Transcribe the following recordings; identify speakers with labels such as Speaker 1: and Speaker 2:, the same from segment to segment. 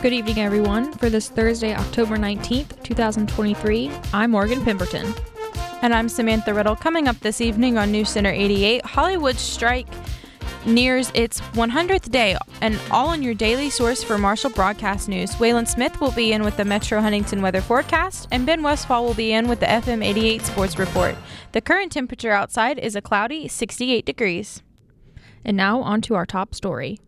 Speaker 1: Good evening, everyone. For this Thursday, October 19th, 2023, I'm Morgan Pemberton.
Speaker 2: And I'm Samantha Riddle. Coming up this evening on News Center 88, Hollywood strike nears its 100th day, and all on your daily source for Marshall broadcast news. Waylon Smith will be in with the Metro Huntington weather forecast, and Ben Westfall will be in with the FM 88 sports report. The current temperature outside is a cloudy 68 degrees.
Speaker 1: And now, on to our top story.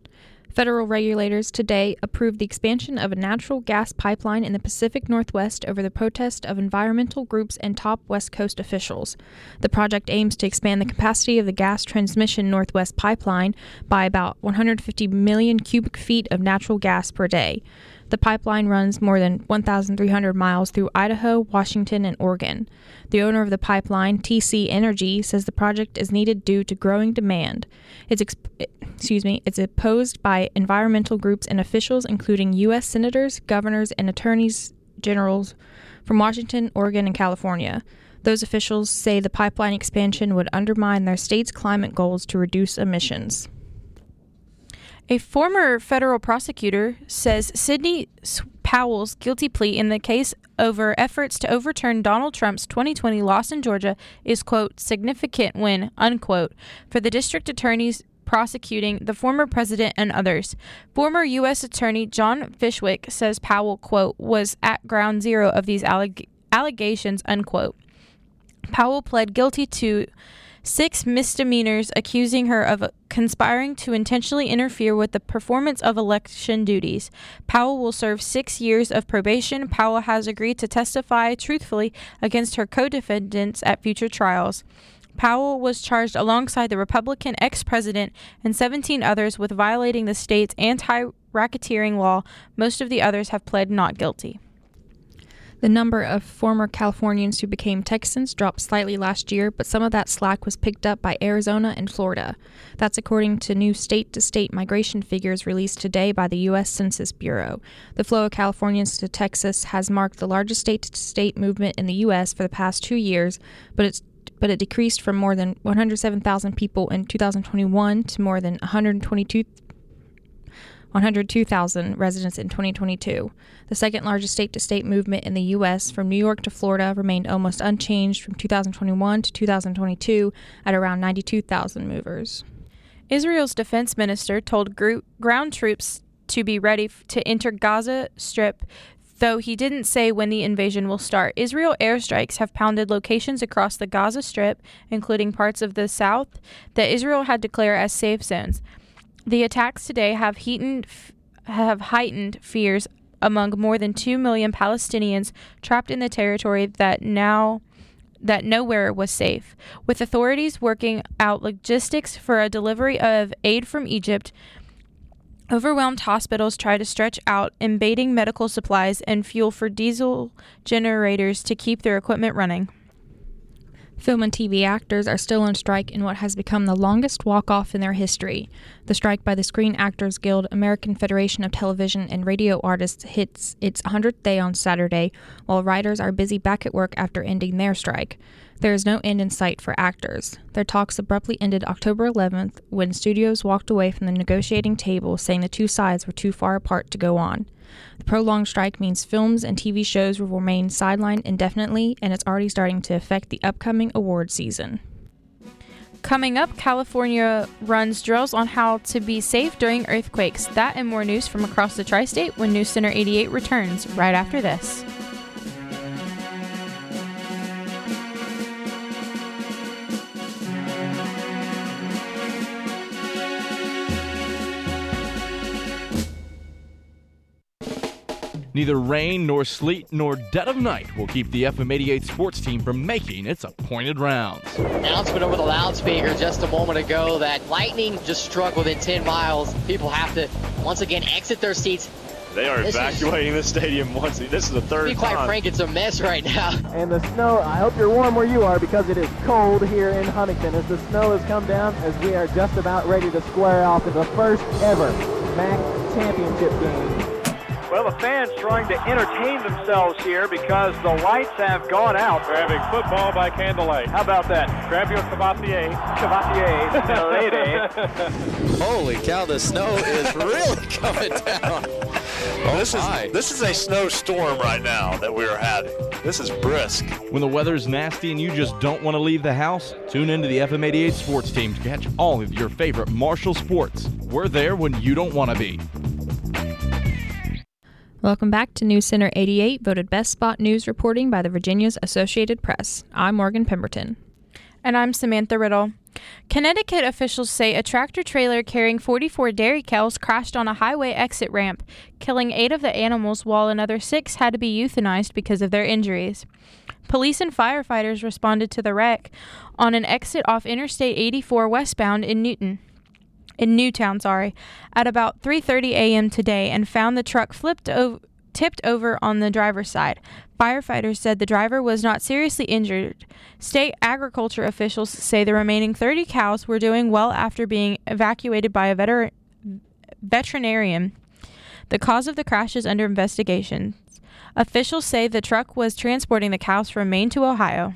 Speaker 1: Federal regulators today approved the expansion of a natural gas pipeline in the Pacific Northwest over the protest of environmental groups and top West Coast officials. The project aims to expand the capacity of the Gas Transmission Northwest pipeline by about 150 million cubic feet of natural gas per day. The pipeline runs more than 1,300 miles through Idaho, Washington, and Oregon. The owner of the pipeline, TC Energy, says the project is needed due to growing demand. It's exp- excuse me, it's opposed by environmental groups and officials including US senators, governors, and attorneys generals from Washington, Oregon, and California. Those officials say the pipeline expansion would undermine their state's climate goals to reduce emissions.
Speaker 2: A former federal prosecutor says Sidney Powell's guilty plea in the case over efforts to overturn Donald Trump's 2020 loss in Georgia is, quote, significant win, unquote, for the district attorneys prosecuting the former president and others. Former U.S. Attorney John Fishwick says Powell, quote, was at ground zero of these alleg- allegations, unquote. Powell pled guilty to six misdemeanors accusing her of conspiring to intentionally interfere with the performance of election duties. Powell will serve six years of probation. Powell has agreed to testify truthfully against her co defendants at future trials. Powell was charged alongside the Republican ex president and 17 others with violating the state's anti racketeering law. Most of the others have pled not guilty.
Speaker 1: The number of former Californians who became Texans dropped slightly last year, but some of that slack was picked up by Arizona and Florida. That's according to new state to state migration figures released today by the U.S. Census Bureau. The flow of Californians to Texas has marked the largest state to state movement in the U.S. for the past two years, but it's but it decreased from more than 107,000 people in 2021 to more than 122 102,000 residents in 2022. The second largest state to state movement in the U.S. from New York to Florida remained almost unchanged from 2021 to 2022 at around 92,000 movers.
Speaker 2: Israel's defense minister told group, ground troops to be ready to enter Gaza Strip though he didn't say when the invasion will start. Israel airstrikes have pounded locations across the Gaza Strip, including parts of the south that Israel had declared as safe zones. The attacks today have heightened have heightened fears among more than 2 million Palestinians trapped in the territory that now that nowhere was safe. With authorities working out logistics for a delivery of aid from Egypt, overwhelmed hospitals try to stretch out embating medical supplies and fuel for diesel generators to keep their equipment running.
Speaker 1: Film and TV actors are still on strike in what has become the longest walk off in their history. The strike by the Screen Actors Guild, American Federation of Television and Radio Artists, hits its 100th day on Saturday, while writers are busy back at work after ending their strike. There is no end in sight for actors. Their talks abruptly ended October 11th when studios walked away from the negotiating table saying the two sides were too far apart to go on. The prolonged strike means films and TV shows will remain sidelined indefinitely, and it's already starting to affect the upcoming award season.
Speaker 2: Coming up, California runs drills on how to be safe during earthquakes. That and more news from across the tri state when News Center 88 returns right after this.
Speaker 3: Neither rain nor sleet nor dead of night will keep the FM 88 sports team from making its appointed rounds.
Speaker 4: Announcement over the loudspeaker just a moment ago that lightning just struck within 10 miles. People have to once again exit their seats,
Speaker 5: They are
Speaker 4: This is-
Speaker 5: evacuating the stadium once. This is the
Speaker 4: To
Speaker 5: third
Speaker 4: be quite
Speaker 5: time.
Speaker 4: frank, it's a mess right now.
Speaker 6: And the snow, I hope you're warm where you are because it is cold here in Huntington as the snow has come down as we are just about ready to square off in the first ever MAC championship game.
Speaker 7: Well, the fans trying to entertain themselves here because the lights have gone out.
Speaker 5: They're having football by candlelight.
Speaker 7: How about that?
Speaker 5: Grab your cavatier.
Speaker 7: Cavatier. No, it eh? ain't.
Speaker 8: Holy cow, the snow is really coming down. Oh
Speaker 5: this
Speaker 8: my.
Speaker 5: is this is a snowstorm right now that we are having. This is brisk.
Speaker 3: When the weather's nasty and you just don't want to leave the house, tune into the FM 88 Sports Team to catch all of your favorite Marshall sports. We're there when you don't want to be.
Speaker 1: Welcome back to News Center 88, voted best spot news reporting by the Virginia's Associated Press. I'm Morgan Pemberton.
Speaker 2: And I'm Samantha Riddle. Connecticut officials say a tractor trailer carrying 44 dairy cows crashed on a highway exit ramp, killing eight of the animals while another six had to be euthanized because of their injuries. Police and firefighters responded to the wreck on an exit off Interstate 84 westbound in Newton. In Newtown, sorry, at about 3:30 a.m. today and found the truck flipped over tipped over on the driver's side. Firefighters said the driver was not seriously injured. State agriculture officials say the remaining 30 cows were doing well after being evacuated by a veter- veterinarian. The cause of the crash is under investigation. Officials say the truck was transporting the cows from Maine to Ohio.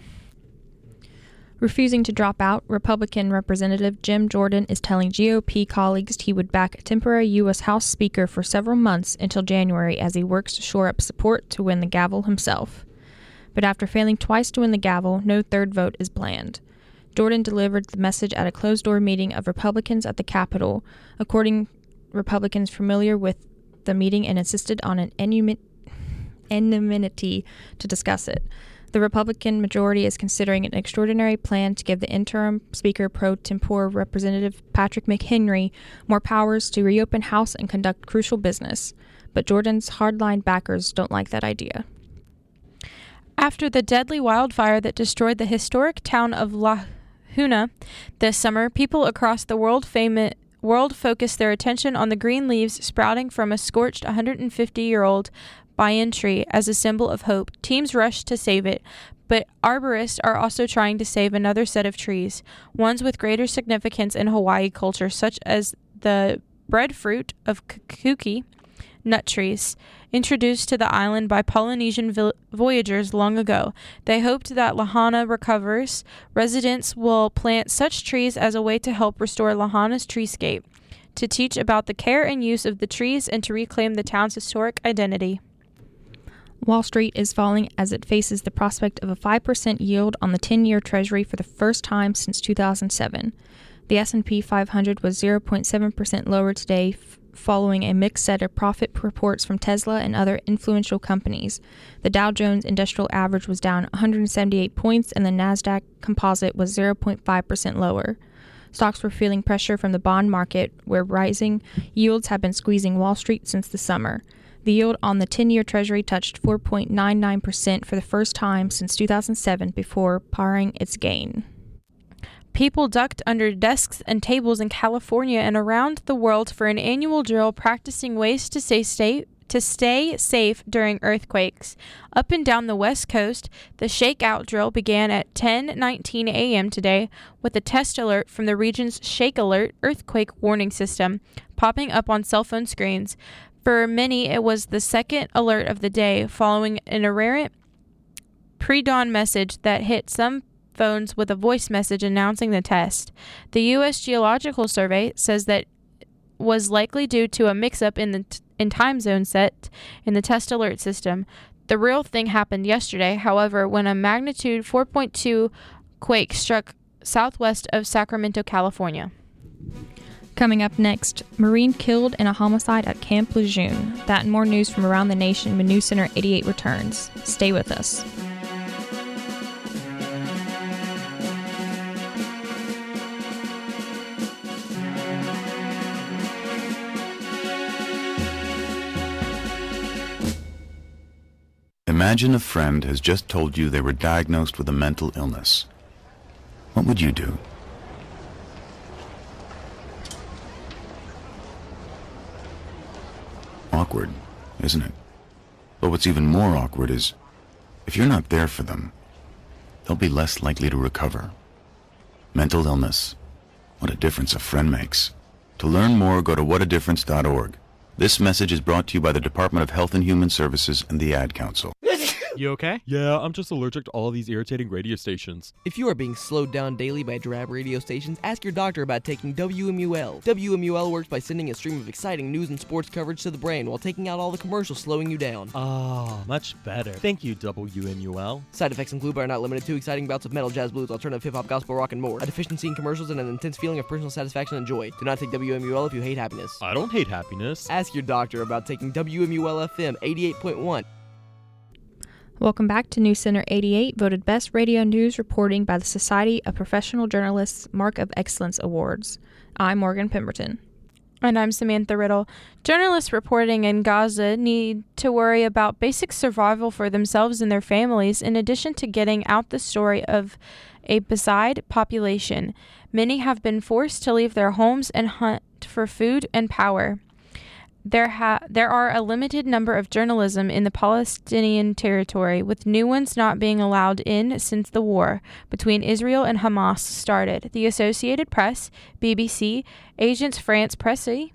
Speaker 1: Refusing to drop out, Republican Representative Jim Jordan is telling GOP colleagues he would back a temporary U.S. House Speaker for several months until January as he works to shore up support to win the gavel himself. But after failing twice to win the gavel, no third vote is planned. Jordan delivered the message at a closed door meeting of Republicans at the Capitol, according Republicans familiar with the meeting and insisted on an anonymity to discuss it. The Republican majority is considering an extraordinary plan to give the interim Speaker pro tempore Representative Patrick McHenry more powers to reopen House and conduct crucial business. But Jordan's hardline backers don't like that idea.
Speaker 2: After the deadly wildfire that destroyed the historic town of La Huna this summer, people across the world fami- world focused their attention on the green leaves sprouting from a scorched 150 year old banyan tree as a symbol of hope. Teams rush to save it, but arborists are also trying to save another set of trees, ones with greater significance in Hawaii culture, such as the breadfruit of kukui nut trees, introduced to the island by Polynesian voyagers long ago. They hoped that Lahaina recovers. Residents will plant such trees as a way to help restore Lahaina's treescape, to teach about the care and use of the trees, and to reclaim the town's historic identity.
Speaker 1: Wall Street is falling as it faces the prospect of a 5% yield on the 10-year Treasury for the first time since 2007. The S&P 500 was 0.7% lower today following a mixed set of profit reports from Tesla and other influential companies. The Dow Jones Industrial Average was down 178 points and the Nasdaq Composite was 0.5% lower. Stocks were feeling pressure from the bond market where rising yields have been squeezing Wall Street since the summer. The yield on the 10 year Treasury touched 4.99% for the first time since 2007 before paring its gain.
Speaker 2: People ducked under desks and tables in California and around the world for an annual drill practicing ways to stay, stay, to stay safe during earthquakes. Up and down the west coast, the shakeout drill began at 10:19 a.m. today with a test alert from the region's Shake Alert earthquake warning system popping up on cell phone screens. For many, it was the second alert of the day following an errant pre-dawn message that hit some phones with a voice message announcing the test. The U.S. Geological Survey says that was likely due to a mix-up in the t- in time zone set in the test alert system. The real thing happened yesterday, however, when a magnitude 4.2 quake struck southwest of Sacramento, California.
Speaker 1: Coming up next, Marine killed in a homicide at Camp Lejeune. That and more news from around the nation when Center 88 returns. Stay with us.
Speaker 9: Imagine a friend has just told you they were diagnosed with a mental illness. What would you do? Awkward, isn't it? But what's even more awkward is if you're not there for them, they'll be less likely to recover. Mental illness. What a difference a friend makes. To learn more, go to whatadifference.org. This message is brought to you by the Department of Health and Human Services and the Ad Council.
Speaker 10: You okay?
Speaker 11: Yeah, I'm just allergic to all of these irritating radio stations.
Speaker 10: If you are being slowed down daily by drab radio stations, ask your doctor about taking WMUL. WMUL works by sending a stream of exciting news and sports coverage to the brain while taking out all the commercials slowing you down.
Speaker 11: Ah, oh, much better. Thank you, WMUL.
Speaker 10: Side effects include but are not limited to exciting bouts of metal, jazz, blues, alternative hip hop, gospel, rock, and more. A deficiency in commercials and an intense feeling of personal satisfaction and joy. Do not take WMUL if you hate happiness.
Speaker 11: I don't hate happiness.
Speaker 10: Ask your doctor about taking WMUL FM 88.1.
Speaker 1: Welcome back to News Center 88, voted Best Radio News Reporting by the Society of Professional Journalists Mark of Excellence Awards. I'm Morgan Pemberton.
Speaker 2: And I'm Samantha Riddle. Journalists reporting in Gaza need to worry about basic survival for themselves and their families, in addition to getting out the story of a beside population. Many have been forced to leave their homes and hunt for food and power there ha- there are a limited number of journalism in the Palestinian territory, with new ones not being allowed in since the war between Israel and Hamas started. The Associated Press, BBC, Agence France Presse,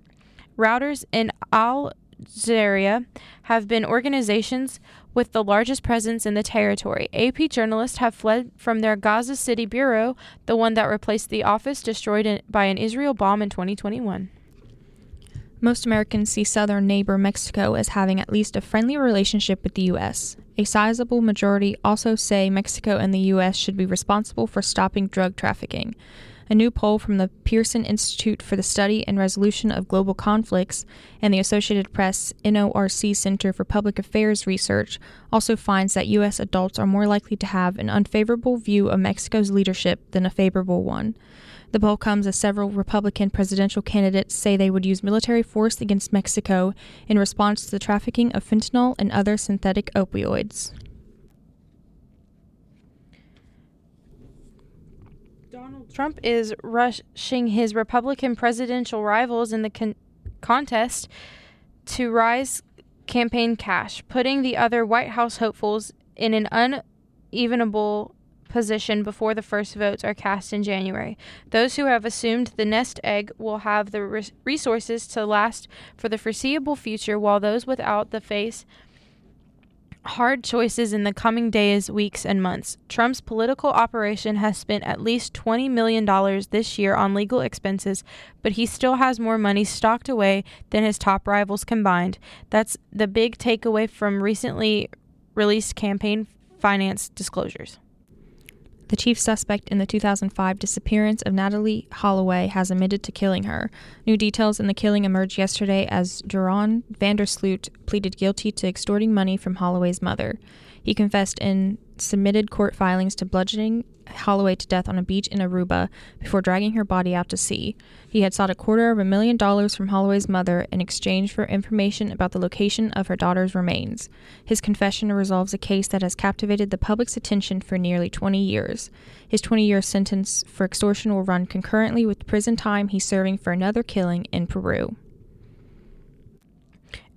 Speaker 2: Reuters, and Al Jazeera have been organizations with the largest presence in the territory. AP journalists have fled from their Gaza City bureau, the one that replaced the office destroyed by an Israel bomb in 2021.
Speaker 1: Most Americans see southern neighbor Mexico as having at least a friendly relationship with the U.S. A sizable majority also say Mexico and the U.S. should be responsible for stopping drug trafficking. A new poll from the Pearson Institute for the Study and Resolution of Global Conflicts and the Associated Press NORC Center for Public Affairs Research also finds that U.S. adults are more likely to have an unfavorable view of Mexico's leadership than a favorable one. The poll comes as several Republican presidential candidates say they would use military force against Mexico in response to the trafficking of fentanyl and other synthetic opioids.
Speaker 2: Donald Trump is rushing his Republican presidential rivals in the con- contest to rise campaign cash, putting the other White House hopefuls in an unevenable position before the first votes are cast in January. Those who have assumed the nest egg will have the resources to last for the foreseeable future, while those without the face hard choices in the coming days, weeks, and months. Trump's political operation has spent at least $20 million this year on legal expenses, but he still has more money stocked away than his top rivals combined. That's the big takeaway from recently released campaign finance disclosures.
Speaker 1: The chief suspect in the 2005 disappearance of Natalee Holloway has admitted to killing her. New details in the killing emerged yesterday as Jeroen Vandersloot pleaded guilty to extorting money from Holloway's mother. He confessed in submitted court filings to bludgeoning Holloway to death on a beach in Aruba before dragging her body out to sea. He had sought a quarter of a million dollars from Holloway's mother in exchange for information about the location of her daughter's remains. His confession resolves a case that has captivated the public's attention for nearly 20 years. His 20 year sentence for extortion will run concurrently with prison time he's serving for another killing in Peru.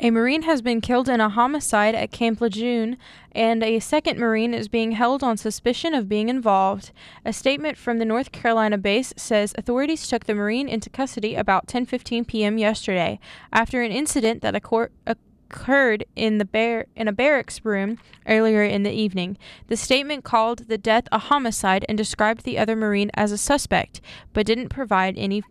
Speaker 2: A Marine has been killed in a homicide at Camp Lejeune, and a second Marine is being held on suspicion of being involved. A statement from the North Carolina base says authorities took the Marine into custody about 10:15 p.m. yesterday after an incident that occurred in the bar- in a barracks room earlier in the evening. The statement called the death a homicide and described the other Marine as a suspect, but didn't provide any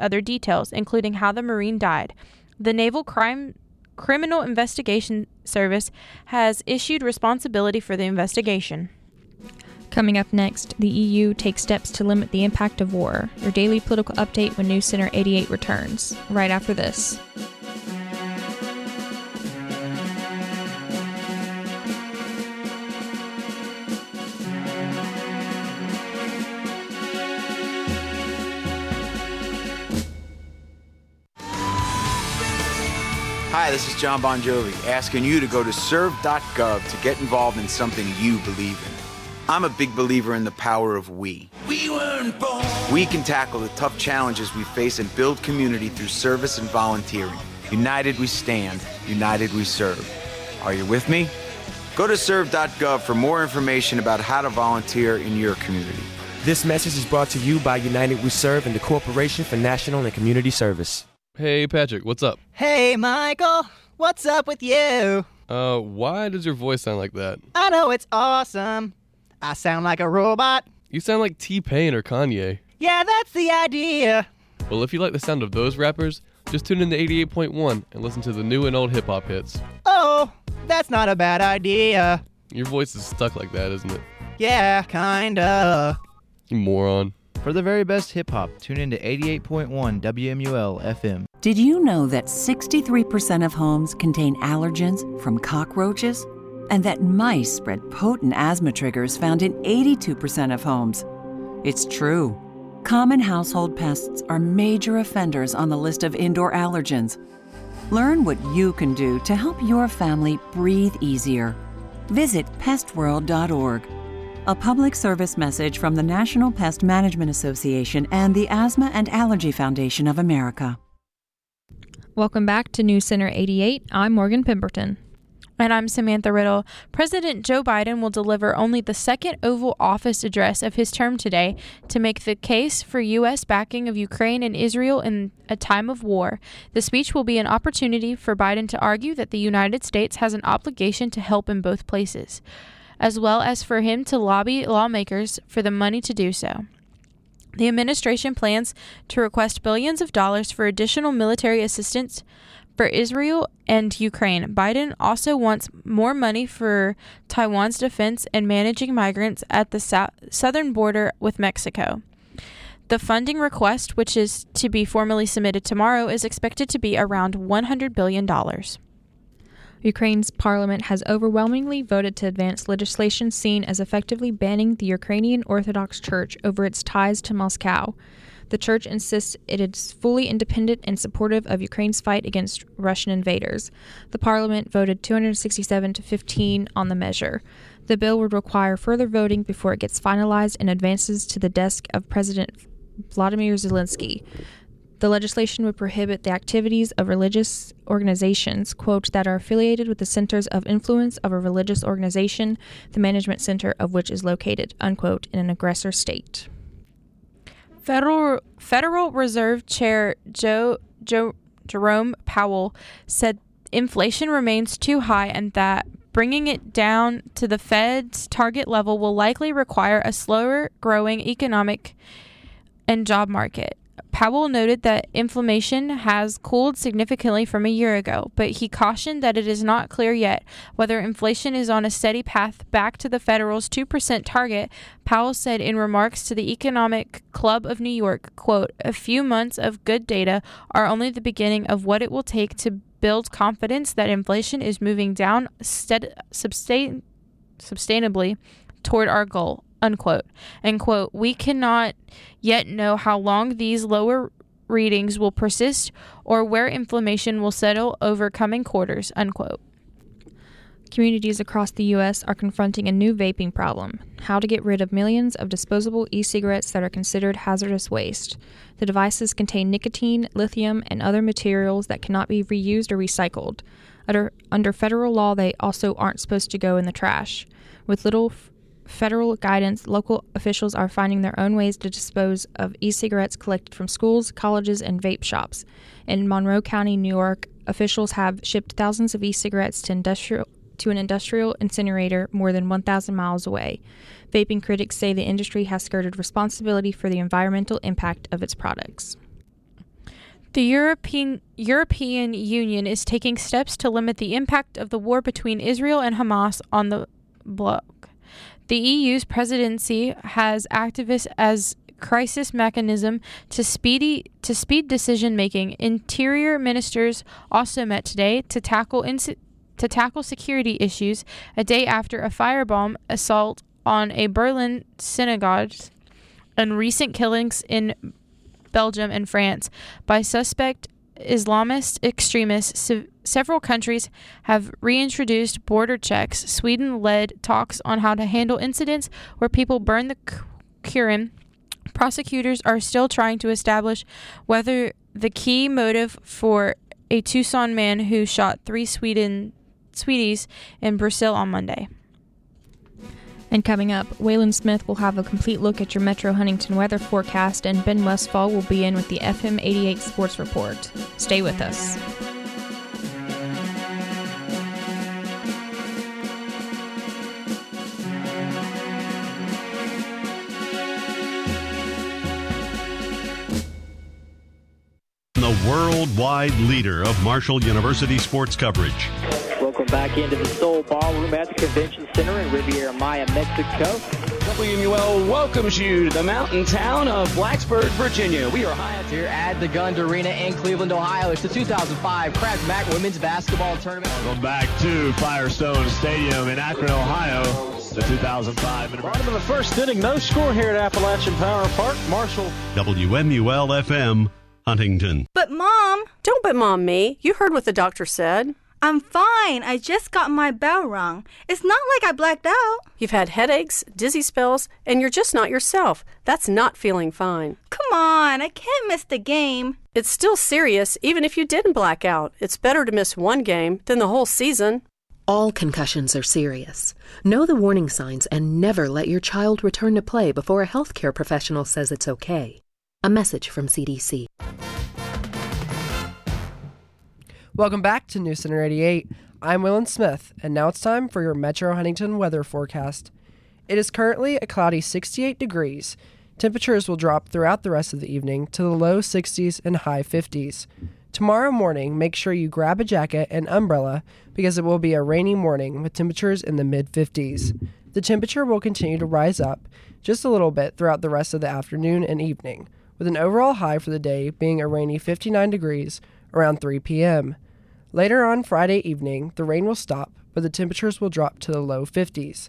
Speaker 2: other details, including how the Marine died. The Naval Crime Criminal Investigation Service has issued responsibility for the investigation.
Speaker 1: Coming up next, the EU takes steps to limit the impact of war. Your daily political update when News Center 88 returns, right after this.
Speaker 12: Is Jon Bon Jovi asking you to go to serve.gov to get involved in something you believe in. I'm a big believer in the power of we. We weren't born. We can tackle the tough challenges we face and build community through service and volunteering. United we stand, united we serve. Are you with me? Go to serve.gov for more information about how to volunteer in your community.
Speaker 13: This message is brought to you by United We Serve and the Corporation for National and Community Service.
Speaker 14: Hey, Patrick, what's up?
Speaker 15: Hey, Michael, what's up with you?
Speaker 14: Uh, why does your voice sound like that?
Speaker 15: I know it's awesome. I sound like a robot.
Speaker 14: You sound like T Pain or Kanye.
Speaker 15: Yeah, that's the idea.
Speaker 14: Well, if you like the sound of those rappers, just tune in to 88.1 and listen to the new and old hip hop hits.
Speaker 15: Oh, that's not a bad idea.
Speaker 14: Your voice is stuck like that, isn't it?
Speaker 15: Yeah, kinda.
Speaker 14: You moron.
Speaker 16: For the very best hip hop, tune in to 88.1 WMUL FM.
Speaker 17: Did you know that 63% of homes contain allergens from cockroaches? And that mice spread potent asthma triggers found in 82% of homes? It's true. Common household pests are major offenders on the list of indoor allergens. Learn what you can do to help your family breathe easier. Visit pestworld.org. A public service message from the National Pest Management Association and the Asthma and Allergy Foundation of America.
Speaker 1: Welcome back to News Center 88. I'm Morgan Pemberton.
Speaker 2: And I'm Samantha Riddle. President Joe Biden will deliver only the second Oval Office address of his term today to make the case for U.S. backing of Ukraine and Israel in a time of war. The speech will be an opportunity for Biden to argue that the United States has an obligation to help in both places, as well as for him to lobby lawmakers for the money to do so. The administration plans to request billions of dollars for additional military assistance for Israel and Ukraine. Biden also wants more money for Taiwan's defense and managing migrants at the so- southern border with Mexico. The funding request, which is to be formally submitted tomorrow, is expected to be around $100 billion.
Speaker 1: Ukraine's parliament has overwhelmingly voted to advance legislation seen as effectively banning the Ukrainian Orthodox Church over its ties to Moscow. The church insists it is fully independent and supportive of Ukraine's fight against Russian invaders. The parliament voted 267 to 15 on the measure. The bill would require further voting before it gets finalized and advances to the desk of President Vladimir Zelensky. The legislation would prohibit the activities of religious organizations, quote, that are affiliated with the centers of influence of a religious organization, the management center of which is located, unquote, in an aggressor state.
Speaker 2: Federal Federal Reserve Chair Joe, Joe Jerome Powell said inflation remains too high and that bringing it down to the Fed's target level will likely require a slower growing economic and job market. Powell noted that inflation has cooled significantly from a year ago, but he cautioned that it is not clear yet whether inflation is on a steady path back to the Federal's 2% target. Powell said in remarks to the Economic Club of New York, quote, "A few months of good data are only the beginning of what it will take to build confidence that inflation is moving down stead- sustain- sustainably toward our goal unquote and quote we cannot yet know how long these lower readings will persist or where inflammation will settle over coming quarters unquote
Speaker 1: Communities across the U.S. are confronting a new vaping problem how to get rid of millions of disposable e cigarettes that are considered hazardous waste. The devices contain nicotine, lithium, and other materials that cannot be reused or recycled. Under, under federal law, they also aren't supposed to go in the trash. With little federal guidance, local officials are finding their own ways to dispose of e cigarettes collected from schools, colleges, and vape shops. In Monroe County, New York, officials have shipped thousands of e cigarettes to industrial to an industrial incinerator more than 1,000 miles away. Vaping critics say the industry has skirted responsibility for the environmental impact of its products.
Speaker 2: The European European Union is taking steps to limit the impact of the war between Israel and Hamas on the bloc. The EU's presidency has activists as crisis mechanism to speedy to speed decision making. Interior ministers also met today to tackle inc- to tackle security issues a day after a firebomb assault on a Berlin synagogue and recent killings in Belgium and France by suspect Islamist extremists. Several countries have reintroduced border checks. Sweden led talks on how to handle incidents where people burn the Quran. Prosecutors are still trying to establish whether the key motive for a Tucson man who shot three Sweden sweeties in Brazil on Monday.
Speaker 1: And coming up, Waylon Smith will have a complete look at your Metro Huntington weather forecast, and Ben Westfall will be in with the FM 88 Sports Report. Stay with us.
Speaker 18: Worldwide leader of Marshall University sports coverage.
Speaker 4: Welcome back into the Soul Ballroom at the Convention Center in Riviera Maya, Mexico.
Speaker 19: WMUL welcomes you to the mountain town of Blacksburg, Virginia. We are high up
Speaker 20: here at the Gund Arena in Cleveland, Ohio. It's the 2005 Kraft Mac Women's Basketball Tournament.
Speaker 21: Welcome back to Firestone Stadium in Akron, Ohio. The 2005.
Speaker 7: Bottom of the first inning, no score here at Appalachian Power Park. Marshall.
Speaker 18: WMUL FM, Huntington.
Speaker 22: But mom,
Speaker 23: don't but mom me. You heard what the doctor said.
Speaker 22: I'm fine. I just got my bell rung. It's not like I blacked out.
Speaker 23: You've had headaches, dizzy spells, and you're just not yourself. That's not feeling fine.
Speaker 22: Come on, I can't miss the game.
Speaker 23: It's still serious, even if you didn't black out. It's better to miss one game than the whole season.
Speaker 24: All concussions are serious. Know the warning signs and never let your child return to play before a healthcare professional says it's okay. A message from CDC.
Speaker 25: Welcome back to News Center 88. I'm Waylon Smith, and now it's time for your Metro Huntington weather forecast. It is currently a cloudy 68 degrees. Temperatures will drop throughout the rest of the evening to the low 60s and high 50s. Tomorrow morning, make sure you grab a jacket and umbrella because it will be a rainy morning with temperatures in the mid 50s. The temperature will continue to rise up just a little bit throughout the rest of the afternoon and evening, with an overall high for the day being a rainy 59 degrees around 3 p.m. Later on Friday evening, the rain will stop, but the temperatures will drop to the low 50s.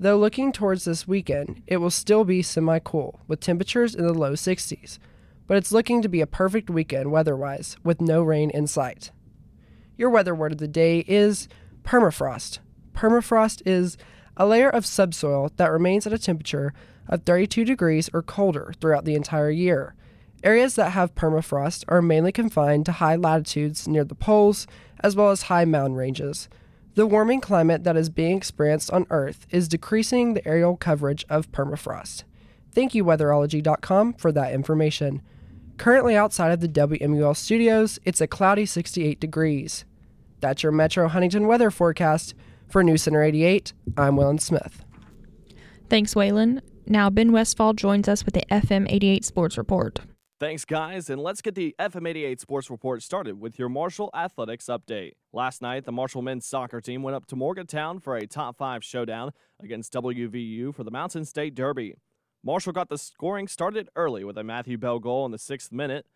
Speaker 25: Though looking towards this weekend, it will still be semi cool, with temperatures in the low 60s. But it's looking to be a perfect weekend weather wise, with no rain in sight. Your weather word of the day is permafrost. Permafrost is a layer of subsoil that remains at a temperature of 32 degrees or colder throughout the entire year. Areas that have permafrost are mainly confined to high latitudes near the poles, as well as high mountain ranges. The warming climate that is being experienced on Earth is decreasing the aerial coverage of permafrost. Thank you, weatherology.com, for that information. Currently outside of the WMUL studios, it's a cloudy 68 degrees. That's your Metro Huntington weather forecast. For News Center 88, I'm Waylon Smith.
Speaker 1: Thanks, Waylon. Now, Ben Westfall joins us with the FM 88 Sports Report.
Speaker 3: Thanks, guys, and let's get the FM 88 Sports Report started with your Marshall Athletics update. Last night, the Marshall men's soccer team went up to Morgantown for a top five showdown against WVU for the Mountain State Derby. Marshall got the scoring started early with a Matthew Bell goal in the sixth minute.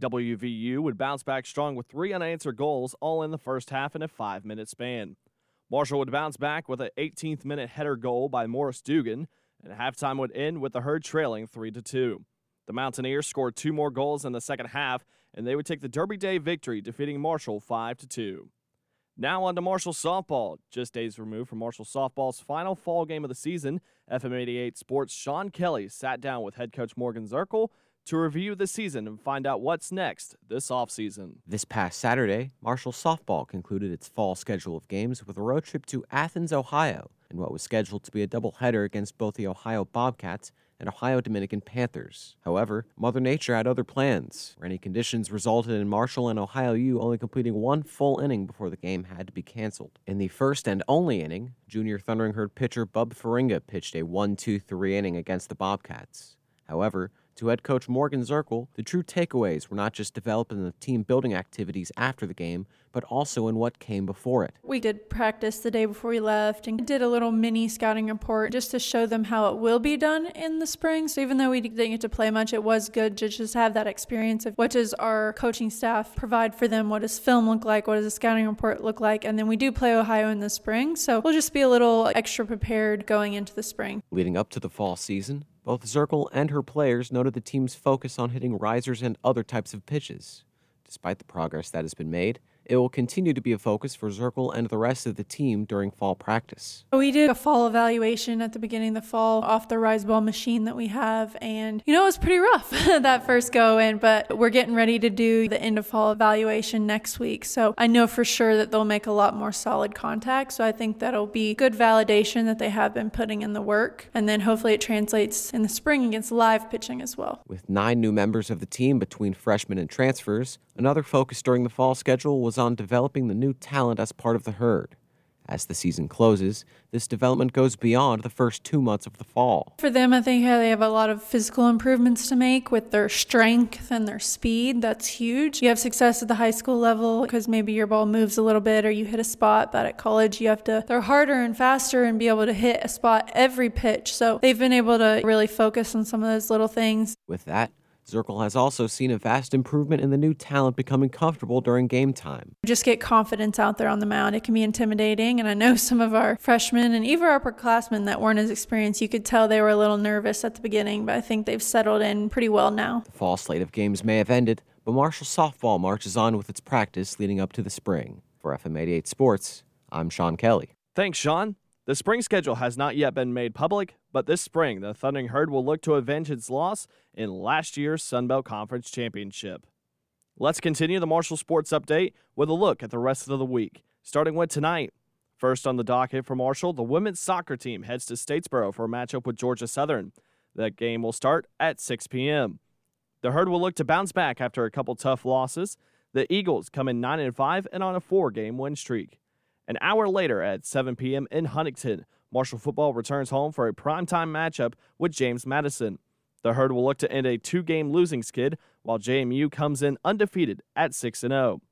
Speaker 3: WVU would bounce back strong with three unanswered goals, all in the first half in a five minute span. Marshall would bounce back with an 18th minute header goal by Morris Duggan, and halftime would end with the herd trailing 3 2. The Mountaineers scored two more goals in the second half, and they would take the Derby Day victory, defeating Marshall 5 2. Now on to Marshall softball. Just days removed from Marshall softball's final fall game of the season, FM 88 Sports' Sean Kelly sat down with head coach Morgan Zirkle to review the season and find out what's next this offseason.
Speaker 26: This past Saturday, Marshall softball concluded its fall schedule of games with a road trip to Athens, Ohio, in what was scheduled to be a doubleheader against both the Ohio Bobcats and Ohio Dominican Panthers. However, Mother Nature had other plans. Rainy conditions resulted in Marshall and Ohio U only completing one full inning before the game had to be canceled. In the first and only inning, junior Thundering Herd pitcher Bub Faringa pitched a 1 2 3 inning against the Bobcats. However, to head coach Morgan Zirkle, the true takeaways were not just developed in the team building activities after the game, but also in what came before it.
Speaker 27: We did practice the day before we left and did a little mini scouting report just to show them how it will be done in the spring. So even though we didn't get to play much, it was good to just have that experience of what does our coaching staff provide for them? What does film look like? What does a scouting report look like? And then we do play Ohio in the spring. So we'll just be a little extra prepared going into the spring.
Speaker 26: Leading up to the fall season, both Zirkle and her players noted the team's focus on hitting risers and other types of pitches. Despite the progress that has been made, It will continue to be a focus for Zirkle and the rest of the team during fall practice.
Speaker 27: We did a fall evaluation at the beginning of the fall off the Rise Ball machine that we have, and you know, it was pretty rough that first go in, but we're getting ready to do the end of fall evaluation next week. So I know for sure that they'll make a lot more solid contact. So I think that'll be good validation that they have been putting in the work, and then hopefully it translates in the spring against live pitching as well.
Speaker 26: With nine new members of the team between freshmen and transfers, another focus during the fall schedule was on developing the new talent as part of the herd. As the season closes, this development goes beyond the first two months of the fall.
Speaker 27: For them, I think they have a lot of physical improvements to make with their strength and their speed. That's huge. You have success at the high school level because maybe your ball moves a little bit or you hit a spot, but at college, you have to throw harder and faster and be able to hit a spot every pitch. So they've been able to really focus on some of those little things.
Speaker 26: With that, Zirkle has also seen a vast improvement in the new talent becoming comfortable during game time.
Speaker 27: Just get confidence out there on the mound. It can be intimidating, and I know some of our freshmen and even upperclassmen that weren't as experienced, you could tell they were a little nervous at the beginning, but I think they've settled in pretty well now.
Speaker 26: The fall slate of games may have ended, but Marshall softball marches on with its practice leading up to the spring. For FM 88 Sports, I'm Sean Kelly.
Speaker 3: Thanks, Sean. The spring schedule has not yet been made public, but this spring, the Thundering Herd will look to avenge its loss in last year's Sun Belt Conference Championship. Let's continue the Marshall Sports Update with a look at the rest of the week, starting with tonight. First on the docket for Marshall, the women's soccer team heads to Statesboro for a matchup with Georgia Southern. That game will start at 6 p.m. The Herd will look to bounce back after a couple tough losses. The Eagles come in 9 and 5 and on a four-game win streak. An hour later at 7 p.m. in Huntington, Marshall football returns home for a primetime matchup with James Madison. The Herd will look to end a two game losing skid, while JMU comes in undefeated at 6 0.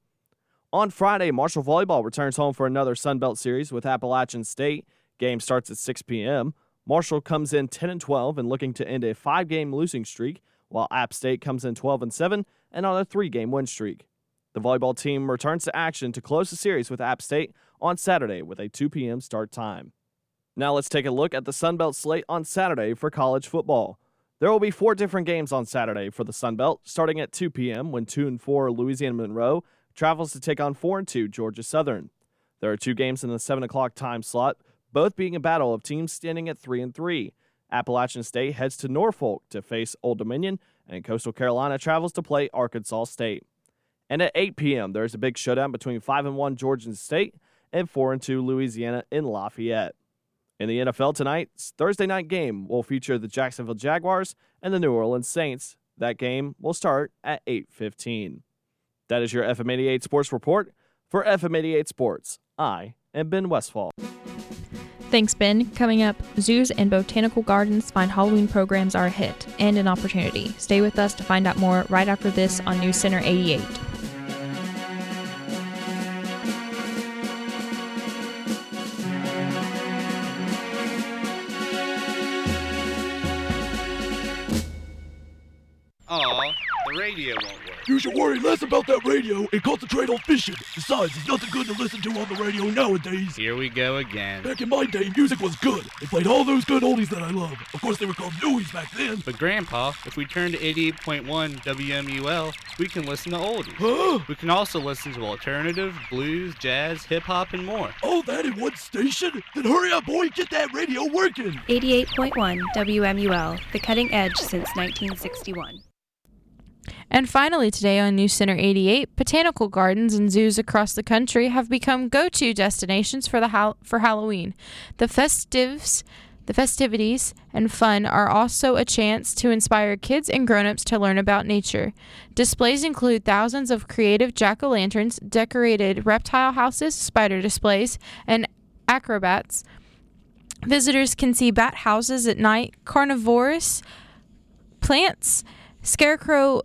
Speaker 3: On Friday, Marshall Volleyball returns home for another Sun Belt series with Appalachian State. Game starts at 6 p.m. Marshall comes in 10 and 12 and looking to end a five game losing streak, while App State comes in 12 and 7 and on a three game win streak. The volleyball team returns to action to close the series with App State on Saturday with a 2 p.m. start time. Now let's take a look at the Sun Belt slate on Saturday for college football. There will be four different games on Saturday for the Sun Belt, starting at 2 p.m. when 2 and 4 Louisiana Monroe travels to take on 4 and 2 Georgia Southern. There are two games in the 7 o'clock time slot, both being a battle of teams standing at 3 and 3. Appalachian State heads to Norfolk to face Old Dominion, and Coastal Carolina travels to play Arkansas State. And at 8 p.m., there's a big showdown between 5 and 1 Georgia State and 4 and 2 Louisiana in Lafayette. In the NFL tonight, Thursday night game will feature the Jacksonville Jaguars and the New Orleans Saints. That game will start at 8:15. That is your FM88 Sports report. For FM88 Sports, I am Ben Westfall.
Speaker 1: Thanks, Ben. Coming up, zoos and botanical gardens find Halloween programs are a hit and an opportunity. Stay with us to find out more right after this on News Center 88.
Speaker 28: Worry that radio and concentrate on fishing. Besides, there's nothing good to listen to on the radio nowadays.
Speaker 29: Here we go again.
Speaker 28: Back in my day, music was good. They played all those good oldies that I love. Of course, they were called newies back then.
Speaker 29: But Grandpa, if we turn to 88.1 WMUL, we can listen to oldies.
Speaker 28: Huh?
Speaker 29: We can also listen to alternative, blues, jazz, hip hop, and more.
Speaker 28: All that in one station? Then hurry up, boy, get that radio working.
Speaker 30: 88.1 WMUL, the cutting edge since 1961.
Speaker 2: And finally, today on News Center 88, botanical gardens and zoos across the country have become go-to destinations for the ha- for Halloween. The festives, the festivities and fun are also a chance to inspire kids and grown-ups to learn about nature. Displays include thousands of creative jack-o'-lanterns, decorated reptile houses, spider displays, and acrobats. Visitors can see bat houses at night, carnivorous plants, scarecrow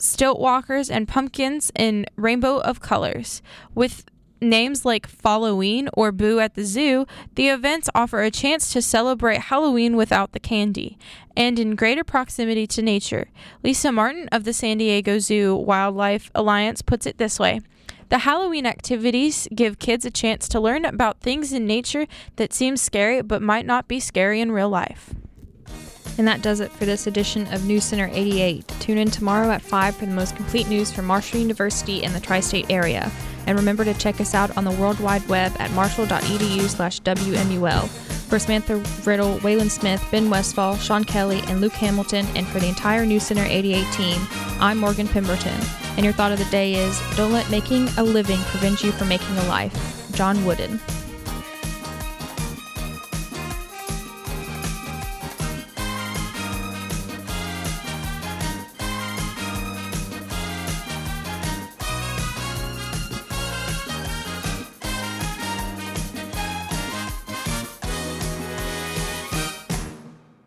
Speaker 2: stilt walkers and pumpkins in rainbow of colors. With names like Halloween or Boo at the Zoo, the events offer a chance to celebrate Halloween without the candy and in greater proximity to nature. Lisa Martin of the San Diego Zoo Wildlife Alliance puts it this way. The Halloween activities give kids a chance to learn about things in nature that seem scary but might not be scary in real life.
Speaker 1: And that does it for this edition of News Center 88. Tune in tomorrow at 5 for the most complete news from Marshall University and the tri state area. And remember to check us out on the World Wide Web at marshall.edu slash WMUL. For Samantha Riddle, Waylon Smith, Ben Westfall, Sean Kelly, and Luke Hamilton, and for the entire News Center 88 team, I'm Morgan Pemberton. And your thought of the day is don't let making a living prevent you from making a life. John Wooden.